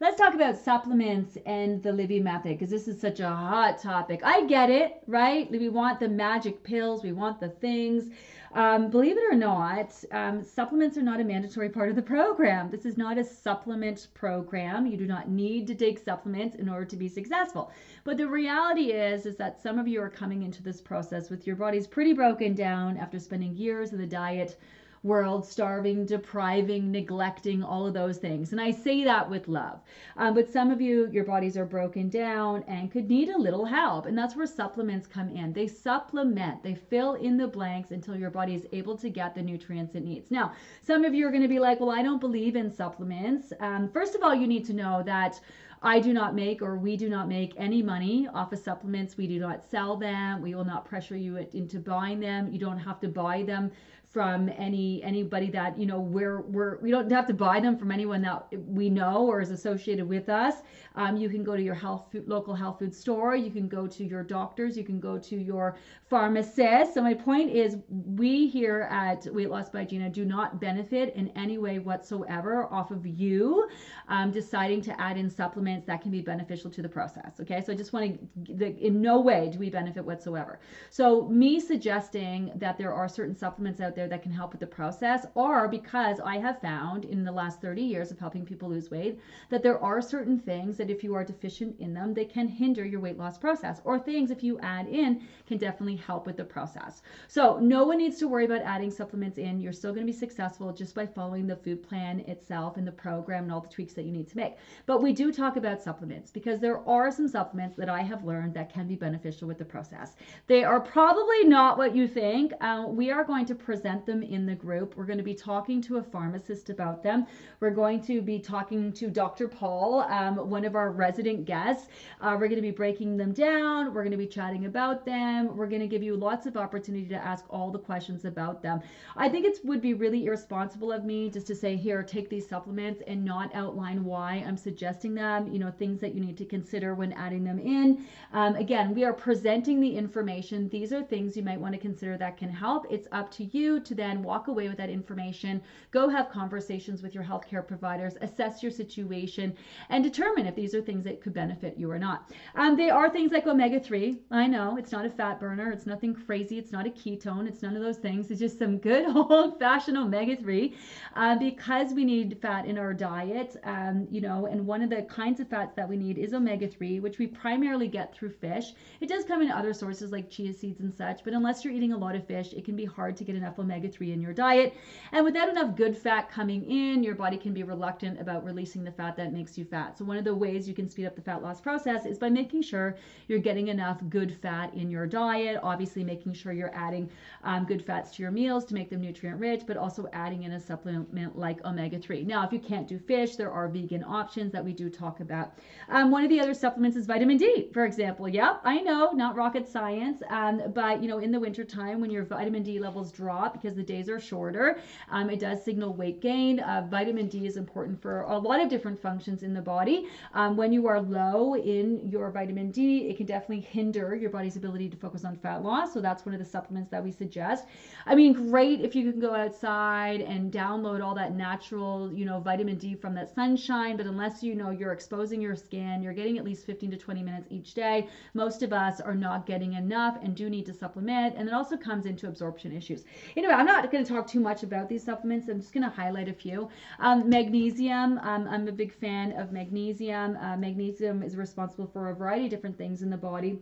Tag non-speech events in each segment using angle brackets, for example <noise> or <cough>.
Let's talk about supplements and the Livy method because this is such a hot topic. I get it, right? We want the magic pills, we want the things. Um, believe it or not, um, supplements are not a mandatory part of the program. This is not a supplement program. You do not need to take supplements in order to be successful. But the reality is, is that some of you are coming into this process with your bodies pretty broken down after spending years in the diet world, starving, depriving, neglecting, all of those things. And I say that with love. Um, but some of you, your bodies are broken down and could need a little help. And that's where supplements come in. They supplement, they fill in the blanks until your body is able to get the nutrients it needs. Now, some of you are going to be like, well, I don't believe in supplements. Um, first of all, you need to know that. I do not make or we do not make any money off of supplements. We do not sell them. We will not pressure you into buying them. You don't have to buy them from any anybody that you know we're we're we don't have to buy them from anyone that we know or is associated with us. Um, you can go to your health food, local health food store. You can go to your doctors. You can go to your pharmacist. So my point is we here at weight loss by gina do not benefit in any way whatsoever off of you um, deciding to add in supplements that can be beneficial to the process okay? So i just want to in no way do we benefit whatsoever. So me suggesting that there are certain supplements out there there that can help with the process, or because I have found in the last 30 years of helping people lose weight that there are certain things that if you are deficient in them, they can hinder your weight loss process, or things if you add in can definitely help with the process. So, no one needs to worry about adding supplements in. You're still going to be successful just by following the food plan itself and the program and all the tweaks that you need to make. But we do talk about supplements because there are some supplements that I have learned that can be beneficial with the process. They are probably not what you think. Uh, we are going to present present them in the group. We're going to be talking to a pharmacist about them. We're going to be talking to Dr. Paul, um, one of our resident guests. Uh, we're going to be breaking them down. We're going to be chatting about them. We're going to give you lots of opportunity to ask all the questions about them. I think it would be really irresponsible of me just to say, here, take these supplements and not outline why I'm suggesting them, you know, things that you need to consider when adding them in. Um, again, we are presenting the information. These are things you might want to consider that can help. It's up to you to then walk away with that information, go have conversations with your healthcare providers, assess your situation, and determine if these are things that could benefit you or not. Um, they are things like omega 3. I know it's not a fat burner, it's nothing crazy, it's not a ketone, it's none of those things. It's just some good <laughs> old fashioned omega 3 uh, because we need fat in our diet, um, you know, and one of the kinds of fats that we need is omega 3, which we primarily get through fish. It does come in other sources like chia seeds and such, but unless you're eating a lot of fish, it can be hard to get enough omega omega 3 in your diet. And without enough good fat coming in, your body can be reluctant about releasing the fat that makes you fat. So, one of the ways you can speed up the fat loss process is by making sure you're getting enough good fat in your diet. Obviously, making sure you're adding um, good fats to your meals to make them nutrient rich, but also adding in a supplement like omega 3. Now, if you can't do fish, there are vegan options that we do talk about. Um, one of the other supplements is vitamin D, for example. Yep, I know, not rocket science, um, but you know, in the wintertime when your vitamin D levels drop because the days are shorter. Um, it does signal weight gain. Uh, vitamin D is important for a lot of different functions in the body. Um, when you are low in your vitamin D, it can definitely hinder your body's ability to focus on fat loss. So that's one of the supplements that we suggest. I mean, great if you can go outside and download all that natural, you know, vitamin D from that sunshine. But unless you know you're exposing your skin, you're getting at least 15 to 20 minutes each day. Most of us are not getting enough and do need to supplement. And it also comes into absorption issues. Anyway, I'm not going to talk too much about these supplements. I'm just going to highlight a few. Um, magnesium. Um, I'm a big fan of magnesium. Uh, magnesium is responsible for a variety of different things in the body.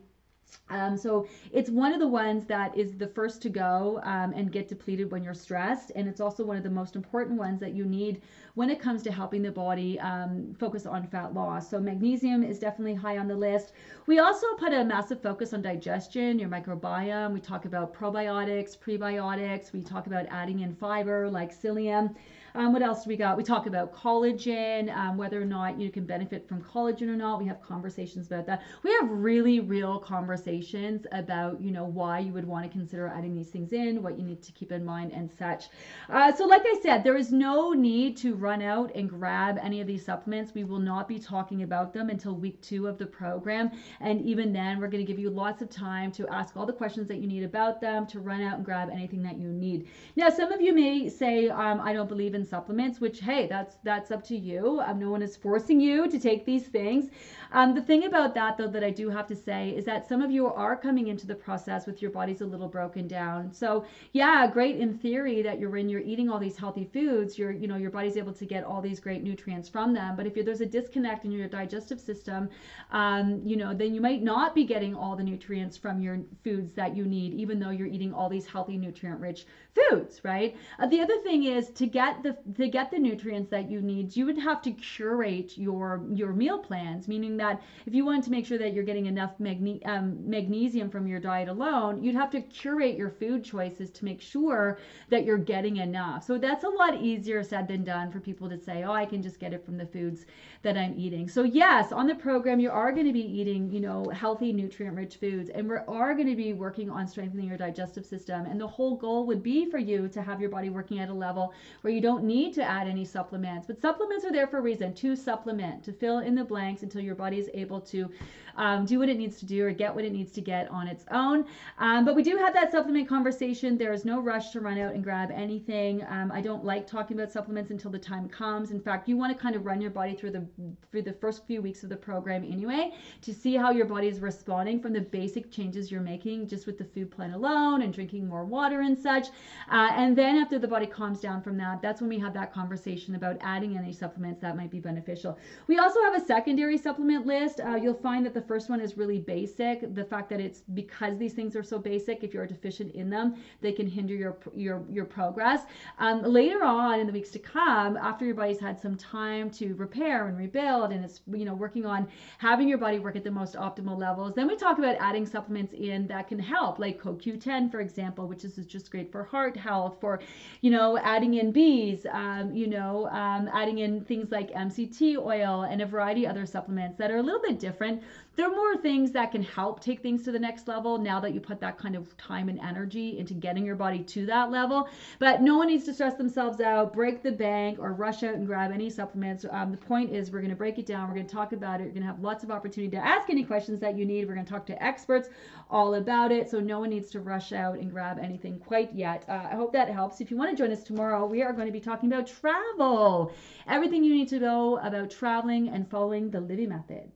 Um, so it's one of the ones that is the first to go um, and get depleted when you're stressed, and it's also one of the most important ones that you need when it comes to helping the body um, focus on fat loss. So magnesium is definitely high on the list. We also put a massive focus on digestion, your microbiome. We talk about probiotics, prebiotics. We talk about adding in fiber like psyllium. Um, what else do we got? We talk about collagen, um, whether or not you can benefit from collagen or not. We have conversations about that. We have really real conversations about, you know, why you would want to consider adding these things in, what you need to keep in mind, and such. Uh, so, like I said, there is no need to run out and grab any of these supplements. We will not be talking about them until week two of the program. And even then, we're going to give you lots of time to ask all the questions that you need about them, to run out and grab anything that you need. Now, some of you may say, um, I don't believe in supplements, which, hey, that's that's up to you. Um, no one is forcing you to take these things. Um, the thing about that, though, that I do have to say is that some of you are coming into the process with your bodies a little broken down. So, yeah, great in theory that you're in, you're eating all these healthy foods, you're, you know, your body's able to get all these great nutrients from them. But if there's a disconnect in your digestive system, um, you know, then you might not be getting all the nutrients from your foods that you need, even though you're eating all these healthy, nutrient-rich foods, right? Uh, the other thing is to get the to get the nutrients that you need, you would have to curate your your meal plans, meaning that if you wanted to make sure that you're getting enough magne- um, magnesium from your diet alone, you'd have to curate your food choices to make sure that you're getting enough. So that's a lot easier said than done for people to say, "Oh, I can just get it from the foods that I'm eating." So yes, on the program you are going to be eating, you know, healthy nutrient-rich foods and we are going to be working on strengthening your digestive system and the whole goal would be for you to have your body working at a level where you don't need to add any supplements. But supplements are there for a reason to supplement, to fill in the blanks until your body is able to um, do what it needs to do or get what it needs to get on its own. Um, but we do have that supplement conversation. There is no rush to run out and grab anything. Um, I don't like talking about supplements until the time comes. In fact, you want to kind of run your body through the through the first few weeks of the program anyway to see how your body is responding from the basic changes you're making just with the food plan alone and drinking more water and such. Uh, and then after the body calms down from that, that's when we have that conversation about adding any supplements that might be beneficial. We also have a secondary supplement list. Uh, you'll find that the first one is really basic. The fact that it's because these things are so basic, if you're deficient in them, they can hinder your your your progress. Um, later on in the weeks to come, after your body's had some time to repair and rebuild, and it's you know working on having your body work at the most optimal levels, then we talk about adding supplements in that can help, like CoQ10, for example, which is just great for heart health, for you know adding in bees, um, you know um, adding in things like MCT oil and a variety of other supplements that are a little bit different there are more things that can help take things to the next level now that you put that kind of time and energy into getting your body to that level. But no one needs to stress themselves out, break the bank, or rush out and grab any supplements. Um, the point is, we're going to break it down. We're going to talk about it. You're going to have lots of opportunity to ask any questions that you need. We're going to talk to experts all about it. So no one needs to rush out and grab anything quite yet. Uh, I hope that helps. If you want to join us tomorrow, we are going to be talking about travel. Everything you need to know about traveling and following the Livy Method.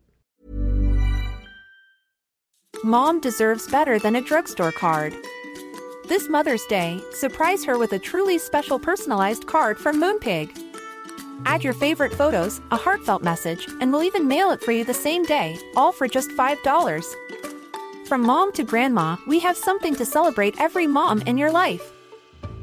Mom deserves better than a drugstore card. This Mother's Day, surprise her with a truly special personalized card from Moonpig. Add your favorite photos, a heartfelt message, and we'll even mail it for you the same day, all for just $5. From mom to grandma, we have something to celebrate every mom in your life.